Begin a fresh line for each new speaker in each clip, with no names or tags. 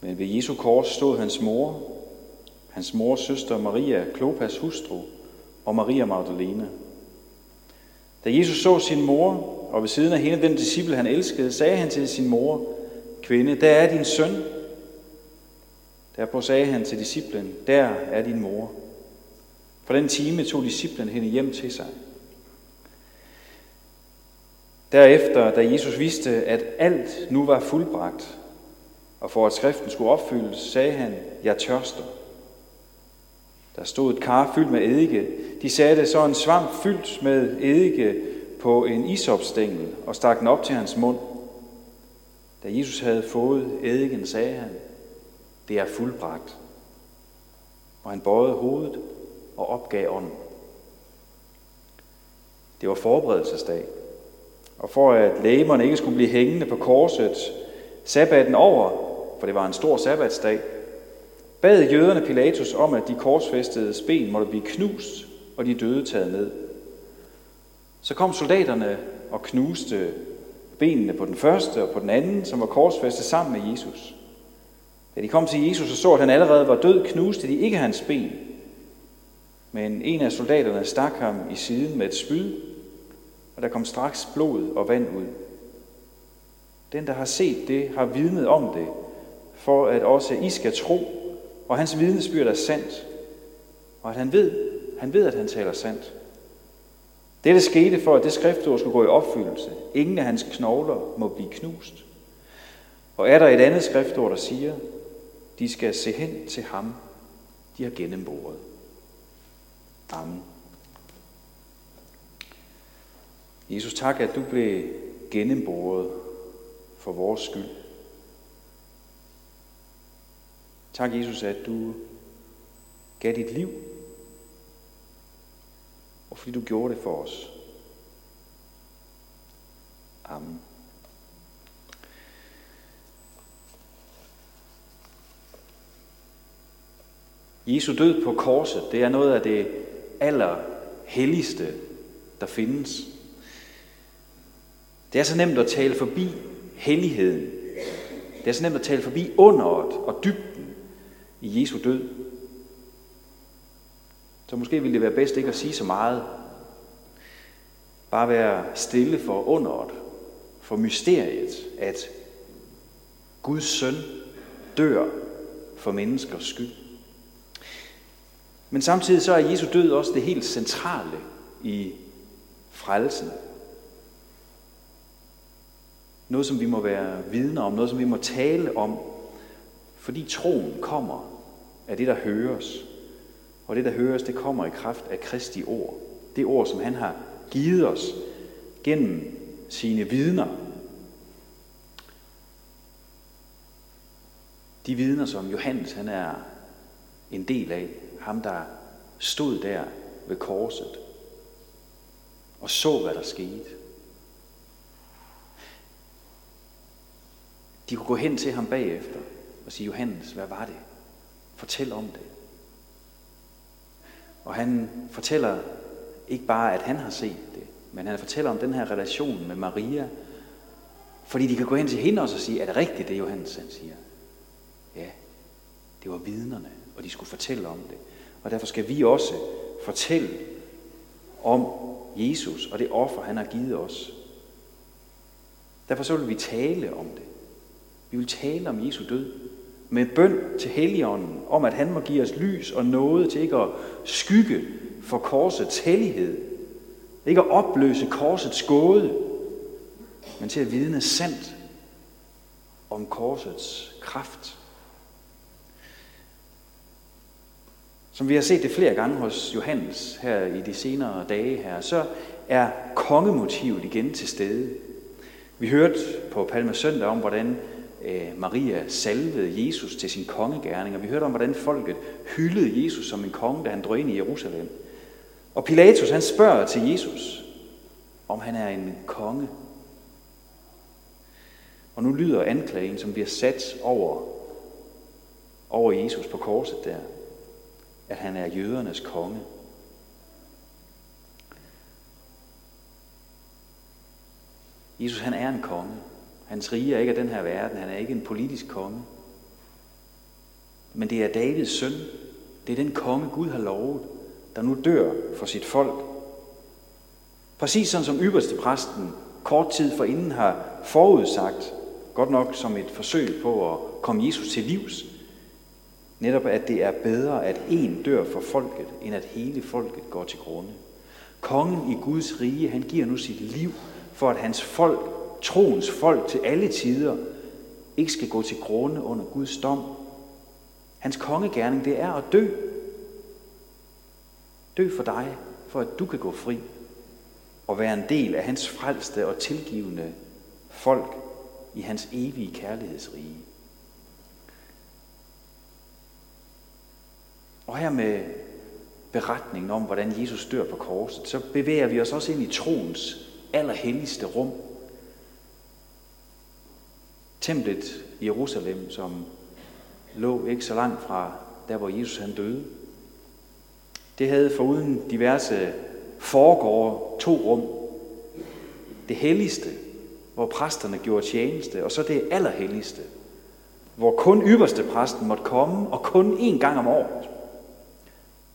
Men ved Jesu kors stod hans mor, hans mors søster Maria, Klopas hustru, og Maria Magdalene. Da Jesus så sin mor, og ved siden af hende den disciple, han elskede, sagde han til sin mor, Kvinde, der er din søn. Derpå sagde han til disciplen, der er din mor. For den time tog disciplen hende hjem til sig. Derefter, da Jesus vidste, at alt nu var fuldbragt, og for at skriften skulle opfyldes, sagde han, jeg tørster. Der stod et kar fyldt med eddike. De satte så en svamp fyldt med eddike på en isopstængel og stak den op til hans mund. Da Jesus havde fået eddiken, sagde han, det er fuldbragt. Og han bøjede hovedet og opgav ånden. Det var forberedelsesdag. Og for at lægemerne ikke skulle blive hængende på korset sabbaten over, for det var en stor sabbatsdag, bad jøderne Pilatus om, at de korsfæstede ben måtte blive knust, og de døde taget ned. Så kom soldaterne og knuste benene på den første og på den anden, som var korsfæstet sammen med Jesus. Da de kom til Jesus og så, at han allerede var død, knuste de ikke hans ben. Men en af soldaterne stak ham i siden med et spyd, og der kom straks blod og vand ud. Den, der har set det, har vidnet om det, for at også I skal tro, og hans vidnesbyrd er sandt, og at han ved, han ved, at han taler sandt. Dette skete for, at det skriftord skulle gå i opfyldelse. Ingen af hans knogler må blive knust. Og er der et andet skriftord, der siger, de skal se hen til ham, de har gennemboret. Amen. Jesus, tak, at du blev gennemboret for vores skyld. Tak, Jesus, at du gav dit liv, og fordi du gjorde det for os. Amen. Jesu død på korset, det er noget af det allerhelligste, der findes. Det er så nemt at tale forbi helligheden. Det er så nemt at tale forbi underet og dybden i Jesu død. Så måske ville det være bedst ikke at sige så meget. Bare være stille for underet, for mysteriet, at Guds søn dør for menneskers skyld. Men samtidig så er Jesu død også det helt centrale i frelsen. Noget, som vi må være vidner om, noget, som vi må tale om, fordi troen kommer af det, der høres. Og det, der høres, det kommer i kraft af Kristi ord. Det ord, som han har givet os gennem sine vidner. De vidner, som Johannes han er en del af. Ham, der stod der ved korset og så, hvad der skete. De kunne gå hen til ham bagefter og sige, Johannes, hvad var det? Fortæl om det. Og han fortæller ikke bare, at han har set det, men han fortæller om den her relation med Maria, fordi de kan gå hen til hende og sige, er det rigtigt, det Johannes han siger? Ja, det var vidnerne, og de skulle fortælle om det. Og derfor skal vi også fortælle om Jesus og det offer, han har givet os. Derfor så vil vi tale om det. Vi vil tale om Jesu død med bøn til Helligånden om, at han må give os lys og noget til ikke at skygge for korsets hellighed. Ikke at opløse korsets gåde, men til at vidne sandt om korsets kraft. Som vi har set det flere gange hos Johannes her i de senere dage her, så er kongemotivet igen til stede. Vi hørte på Palme Søndag om, hvordan øh, Maria salvede Jesus til sin kongegærning, og vi hørte om, hvordan folket hyldede Jesus som en konge, da han drog ind i Jerusalem. Og Pilatus han spørger til Jesus, om han er en konge. Og nu lyder anklagen, som bliver sat over, over Jesus på korset der at han er jødernes konge. Jesus han er en konge. Hans rige er ikke af den her verden. Han er ikke en politisk konge. men det er Davids søn. Det er den konge, Gud har lovet, der nu dør for sit folk. Præcis sådan som ypperste præsten kort tid forinden har forudsagt, godt nok som et forsøg på at komme Jesus til livs, netop at det er bedre, at en dør for folket, end at hele folket går til grunde. Kongen i Guds rige, han giver nu sit liv for, at hans folk, troens folk til alle tider, ikke skal gå til grunde under Guds dom. Hans kongegærning, det er at dø. Dø for dig, for at du kan gå fri og være en del af hans frelste og tilgivende folk i hans evige kærlighedsrige. Og her med beretningen om, hvordan Jesus dør på korset, så bevæger vi os også ind i troens allerhelligste rum. Templet i Jerusalem, som lå ikke så langt fra der, hvor Jesus han døde. Det havde foruden diverse foregårde to rum. Det helligste, hvor præsterne gjorde tjeneste, og så det allerhelligste, hvor kun ypperste præsten måtte komme, og kun én gang om året.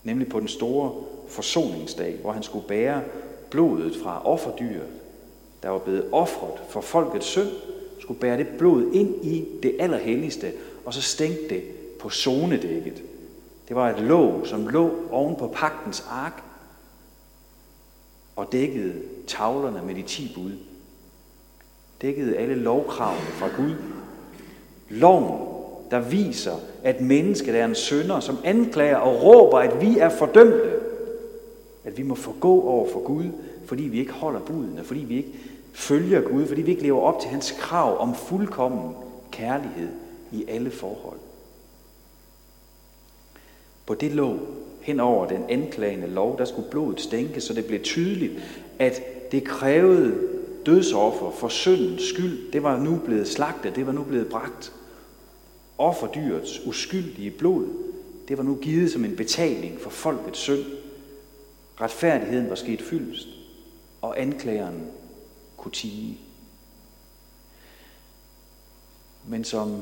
Nemlig på den store forsoningsdag, hvor han skulle bære blodet fra offerdyret, der var blevet offret for folkets synd, skulle bære det blod ind i det allerhelligste, og så stænke det på zonedækket. Det var et låg, som lå oven på pagtens ark, og dækkede tavlerne med de ti bud. Dækkede alle lovkravene fra Gud. Loven, der viser, at mennesket er en sønder, som anklager og råber, at vi er fordømte. At vi må forgå over for Gud, fordi vi ikke holder budene, fordi vi ikke følger Gud, fordi vi ikke lever op til hans krav om fuldkommen kærlighed i alle forhold. På det lå hen over den anklagende lov, der skulle blodet stænke, så det blev tydeligt, at det krævede dødsoffer for syndens skyld. Det var nu blevet slagtet, det var nu blevet bragt. Offerdyrets uskyldige blod, det var nu givet som en betaling for folkets synd. Retfærdigheden var sket fyldest, og anklageren kunne tige. Men som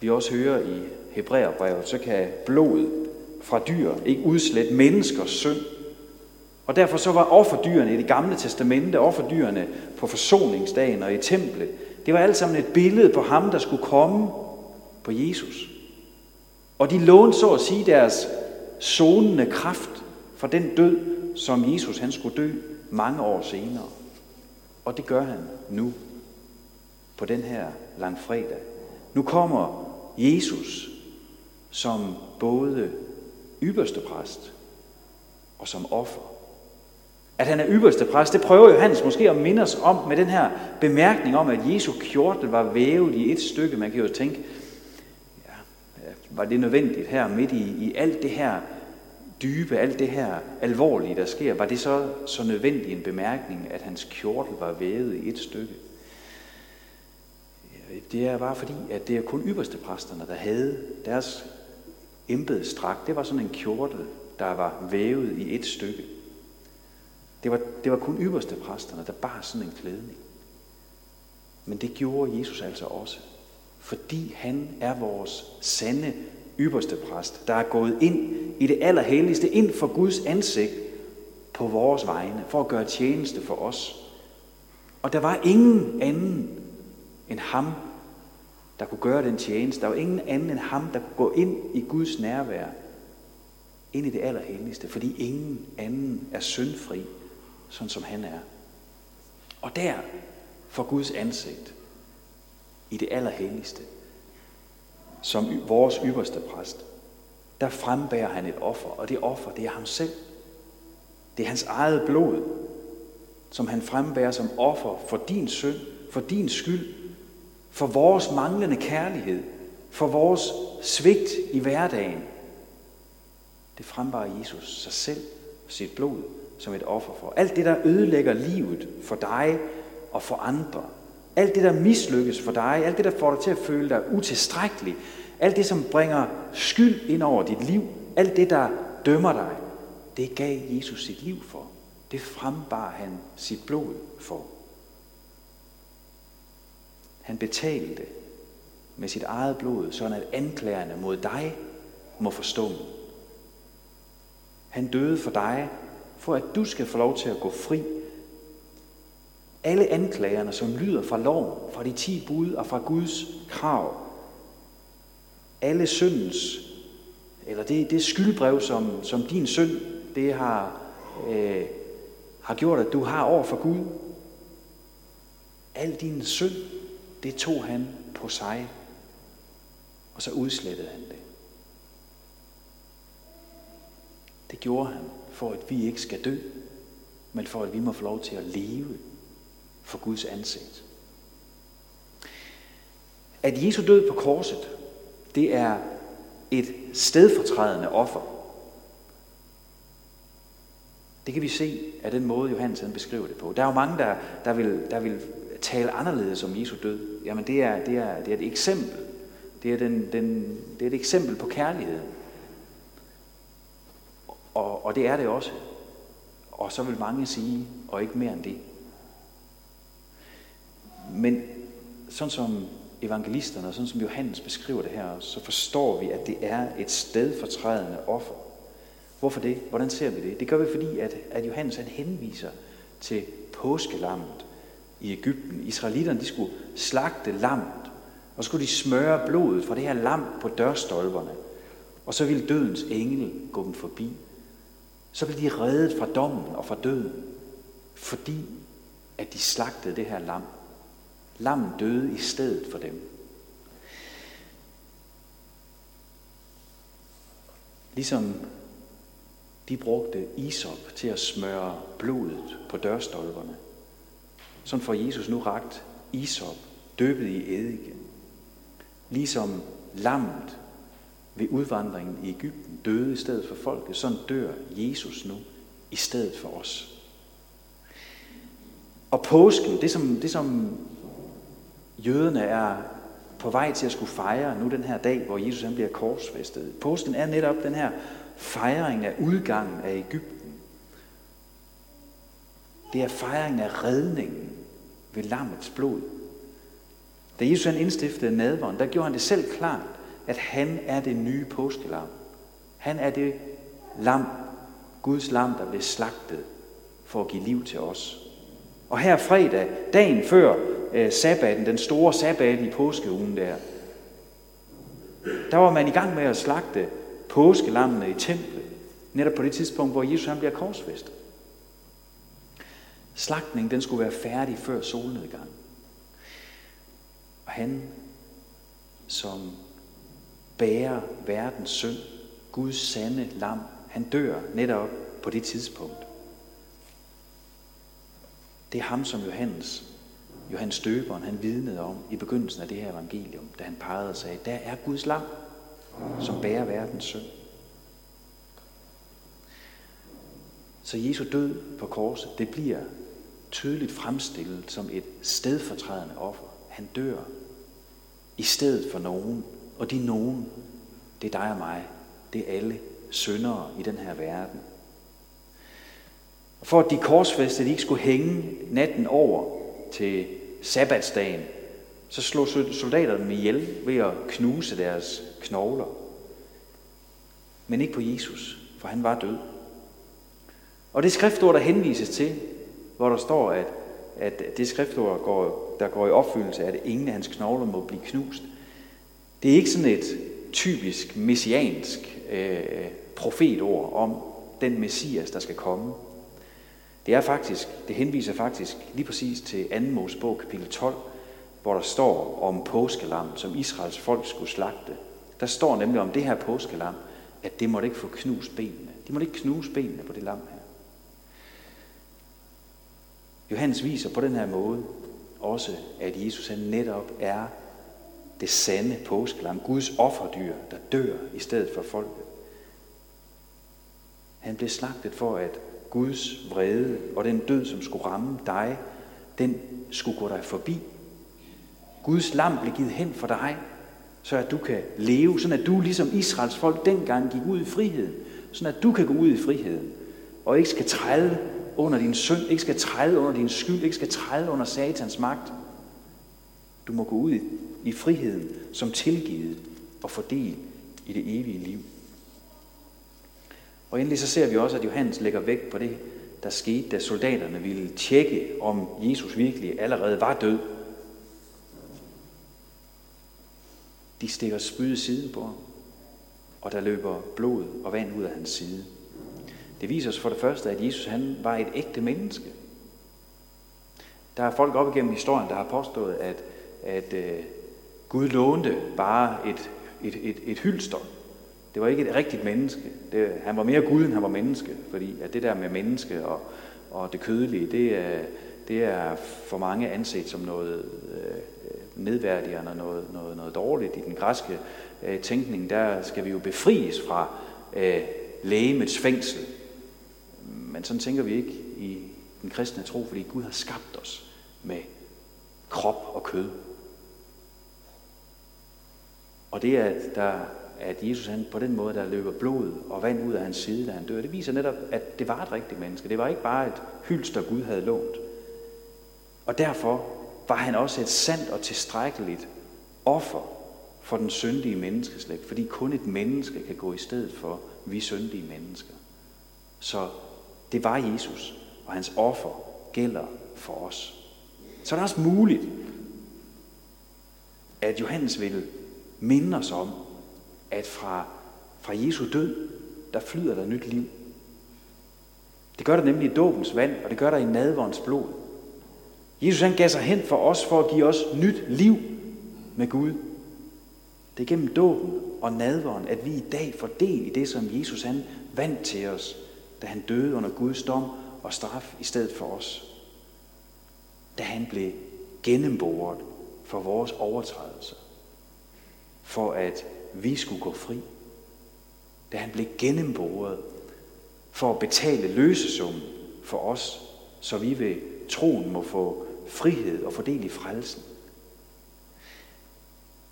vi også hører i Hebræerbrevet, så kan blodet fra dyr ikke udslette menneskers synd. Og derfor så var offerdyrene i det gamle testamente, offerdyrene på forsoningsdagen og i templet, det var alt sammen et billede på ham, der skulle komme på Jesus. Og de lånte så at sige deres sonende kraft for den død, som Jesus han skulle dø mange år senere. Og det gør han nu, på den her langfredag. Nu kommer Jesus som både ypperste præst og som offer. At han er ypperste præst, det prøver Johannes måske at minde os om med den her bemærkning om, at Jesu kjortel var vævet i et stykke. Man kan jo tænke, ja, var det nødvendigt her midt i, i alt det her dybe, alt det her alvorlige, der sker, var det så, så nødvendig en bemærkning, at hans kjortel var vævet i et stykke? Det er bare fordi, at det er kun ypperste præsterne, der havde deres embedsdragt, det var sådan en kjortel, der var vævet i et stykke. Det var, det var kun ypperste præsterne, der bar sådan en klædning. Men det gjorde Jesus altså også. Fordi han er vores sande ypperste præst, der er gået ind i det allerhelligste, ind for Guds ansigt på vores vegne, for at gøre tjeneste for os. Og der var ingen anden end ham, der kunne gøre den tjeneste. Der var ingen anden end ham, der kunne gå ind i Guds nærvær, ind i det allerhelligste, fordi ingen anden er syndfri, sådan som han er. Og der, for Guds ansigt, i det allerhelligste, som vores ypperste præst, der frembærer han et offer, og det offer, det er ham selv. Det er hans eget blod, som han frembærer som offer for din synd, for din skyld, for vores manglende kærlighed, for vores svigt i hverdagen. Det frembærer Jesus sig selv og sit blod som et offer for. Alt det, der ødelægger livet for dig og for andre. Alt det, der mislykkes for dig. Alt det, der får dig til at føle dig utilstrækkelig. Alt det, som bringer skyld ind over dit liv. Alt det, der dømmer dig. Det gav Jesus sit liv for. Det frembar han sit blod for. Han betalte med sit eget blod, sådan at anklagerne mod dig må forstå. Han døde for dig, for at du skal få lov til at gå fri. Alle anklagerne, som lyder fra loven, fra de ti bud og fra Guds krav, alle syndens, eller det, det skyldbrev, som, som din synd, det har, øh, har gjort, at du har over for Gud. Al din synd, det tog han på sig, og så udslettede han det. Det gjorde han, for at vi ikke skal dø, men for at vi må få lov til at leve for Guds ansigt. At Jesu død på korset, det er et stedfortrædende offer. Det kan vi se af den måde, Johannes han beskriver det på. Der er jo mange, der, der, vil, der vil tale anderledes om Jesu død. Jamen det er, det er, det er et eksempel. Det er, den, den, det er et eksempel på kærligheden. Og, og det er det også. Og så vil mange sige, og ikke mere end det. Men sådan som evangelisterne, og sådan som Johannes beskriver det her, så forstår vi, at det er et stedfortrædende offer. Hvorfor det? Hvordan ser vi det? Det gør vi, fordi at, at Johannes han henviser til påskelammet i Ægypten. Israelitterne de skulle slagte lammet, og så skulle de smøre blodet fra det her lam på dørstolperne. Og så ville dødens engel gå dem forbi. Så ville de reddet fra dommen og fra døden, fordi at de slagtede det her lam. Lam døde i stedet for dem. Ligesom de brugte isop til at smøre blodet på dørstolperne. Sådan får Jesus nu ragt isop, døbet i eddike. Ligesom lammet ved udvandringen i Ægypten døde i stedet for folket, sådan dør Jesus nu i stedet for os. Og påsken, det som, det som jøderne er på vej til at skulle fejre nu den her dag, hvor Jesus han bliver korsfæstet. Påsken er netop den her fejring af udgangen af Ægypten. Det er fejringen af redningen ved lammets blod. Da Jesus han indstiftede nadvånd, der gjorde han det selv klart, at han er det nye påskelam. Han er det lam, Guds lam, der blev slagtet for at give liv til os. Og her fredag, dagen før øh, sabbaten, den store sabbat i påskeugen der, der var man i gang med at slagte påskelammene i templet, netop på det tidspunkt, hvor Jesus han bliver korsfæstet. Slagtningen den skulle være færdig før solnedgang. Og han, som bærer verdens synd, Guds sande lam, han dør netop på det tidspunkt. Det er ham, som Johannes, Johannes Døberen, han vidnede om i begyndelsen af det her evangelium, da han pegede og sagde, der er Guds lam, som bærer verdens synd. Så Jesu død på korset, det bliver tydeligt fremstillet som et stedfortrædende offer. Han dør i stedet for nogen, og de nogen, det er dig og mig, det er alle syndere i den her verden. For at de korsfæstede ikke skulle hænge natten over til sabbatsdagen, så slog soldaterne dem ihjel ved at knuse deres knogler. Men ikke på Jesus, for han var død. Og det skriftord, der henvises til, hvor der står, at, at det skriftord, går, der går i opfyldelse, at ingen af hans knogler må blive knust, det er ikke sådan et typisk messiansk øh, profetord om den messias, der skal komme. Det er faktisk, det henviser faktisk lige præcis til 2. Mosebog kapitel 12, hvor der står om påskelam, som Israels folk skulle slagte. Der står nemlig om det her påskelam, at det måtte ikke få knust benene. De måtte ikke knuse benene på det lam her. Johannes viser på den her måde også, at Jesus han netop er det sande påskelam, Guds offerdyr, der dør i stedet for folket. Han blev slagtet for, at Guds vrede og den død, som skulle ramme dig, den skulle gå dig forbi. Guds lam blev givet hen for dig, så at du kan leve, sådan at du ligesom Israels folk dengang gik ud i friheden, sådan at du kan gå ud i friheden, og ikke skal træde under din synd, ikke skal træde under din skyld, ikke skal træde under satans magt. Du må gå ud i friheden som tilgivet og fordel i det evige liv. Og endelig så ser vi også, at Johannes lægger vægt på det, der skete, da soldaterne ville tjekke, om Jesus virkelig allerede var død. De stikker spyd i siden på ham, og der løber blod og vand ud af hans side. Det viser os for det første, at Jesus han var et ægte menneske. Der er folk op igennem historien, der har påstået, at, at uh, Gud lånte bare et, et, et, et hylster. Det var ikke et rigtigt menneske. Det, han var mere Gud, end han var menneske. Fordi at det der med menneske og, og det kødelige, det er, det er for mange anset som noget øh, nedværdigende og noget, noget, noget dårligt. I den græske øh, tænkning, der skal vi jo befries fra øh, lægemets fængsel. Men sådan tænker vi ikke i den kristne tro, fordi Gud har skabt os med krop og kød. Og det, at, der, at Jesus han på den måde, der løber blod og vand ud af hans side, da han dør, det viser netop, at det var et rigtigt menneske. Det var ikke bare et hylster, Gud havde lånt. Og derfor var han også et sandt og tilstrækkeligt offer for den syndige menneskeslægt, fordi kun et menneske kan gå i stedet for vi syndige mennesker. Så det var Jesus, og hans offer gælder for os. Så er det også muligt, at Johannes vil minde os om, at fra, fra Jesu død, der flyder der nyt liv. Det gør der nemlig i dåbens vand, og det gør der i nadvårens blod. Jesus han gav sig hen for os, for at give os nyt liv med Gud. Det er gennem dåben og nadvåren, at vi i dag får del i det, som Jesus han vandt til os, da han døde under Guds dom og straf i stedet for os. Da han blev gennemboret for vores overtrædelser. For at vi skulle gå fri. Da han blev gennemboret for at betale løsesummen for os, så vi ved troen må få frihed og fordel i frelsen.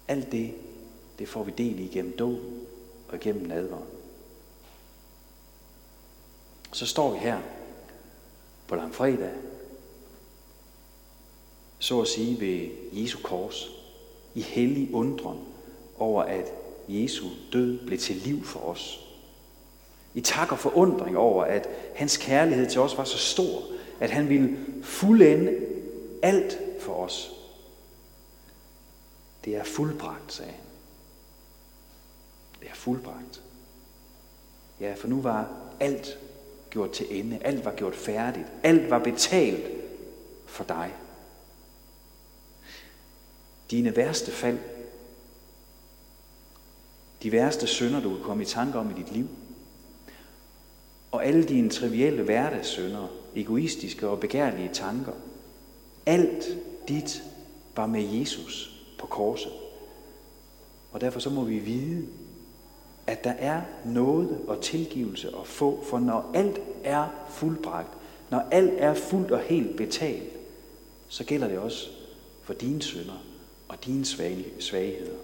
Alt det, det får vi del i gennem dåb og gennem nadveren. Så står vi her på langfredag, så at sige ved Jesu kors, i hellig undren over, at Jesu død blev til liv for os. I tak og forundring over, at hans kærlighed til os var så stor, at han ville fuldende alt for os. Det er fuldbragt, sagde han. Det er fuldbragt. Ja, for nu var alt gjort til ende. Alt var gjort færdigt. Alt var betalt for dig. Dine værste fald, de værste synder, du kan komme i tanke om i dit liv, og alle dine trivielle hverdagssynder, egoistiske og begærlige tanker, alt dit var med Jesus på korset. Og derfor så må vi vide, at der er noget og tilgivelse at få, for når alt er fuldbragt, når alt er fuldt og helt betalt, så gælder det også for dine synder og dine svagheder.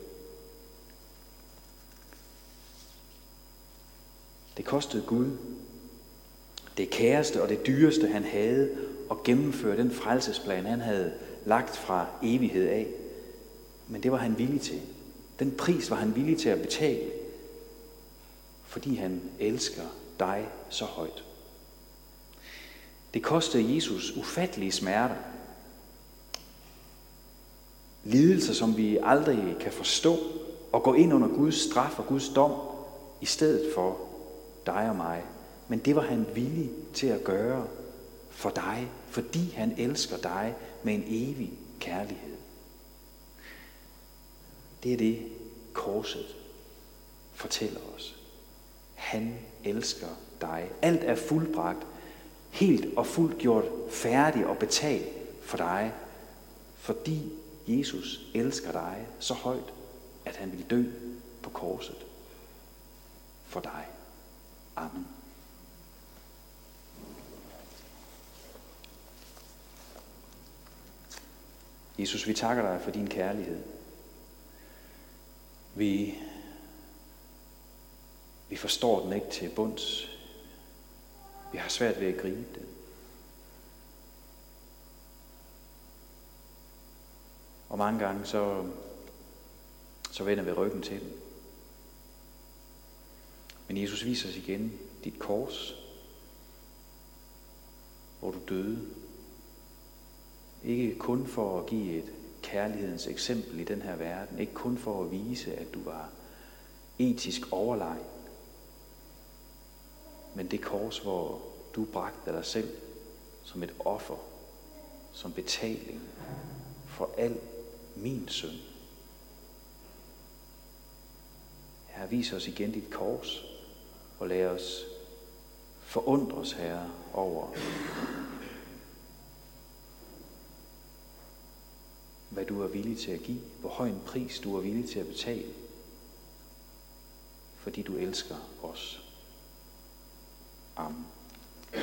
Det kostede Gud det kæreste og det dyreste, han havde, at gennemføre den frelsesplan, han havde lagt fra evighed af. Men det var han villig til. Den pris var han villig til at betale fordi han elsker dig så højt. Det kostede Jesus ufattelige smerter. Lidelser, som vi aldrig kan forstå, og gå ind under Guds straf og Guds dom, i stedet for dig og mig. Men det var han villig til at gøre for dig, fordi han elsker dig med en evig kærlighed. Det er det, korset fortæller os. Han elsker dig. Alt er fuldbragt, helt og fuldt gjort færdig og betalt for dig, fordi Jesus elsker dig så højt, at han vil dø på korset for dig. Amen. Jesus, vi takker dig for din kærlighed. Vi vi forstår den ikke til bunds. Vi har svært ved at gribe den. Og mange gange så så vender vi ryggen til den. Men Jesus viser os igen dit kors, hvor du døde. Ikke kun for at give et kærlighedens eksempel i den her verden, ikke kun for at vise, at du var etisk overlegen, men det kors, hvor du bragte dig selv som et offer, som betaling for al min synd. Her viser os igen dit kors, og lad os forundres, Herre, over, hvad du er villig til at give, hvor høj en pris du er villig til at betale, fordi du elsker os. Amen.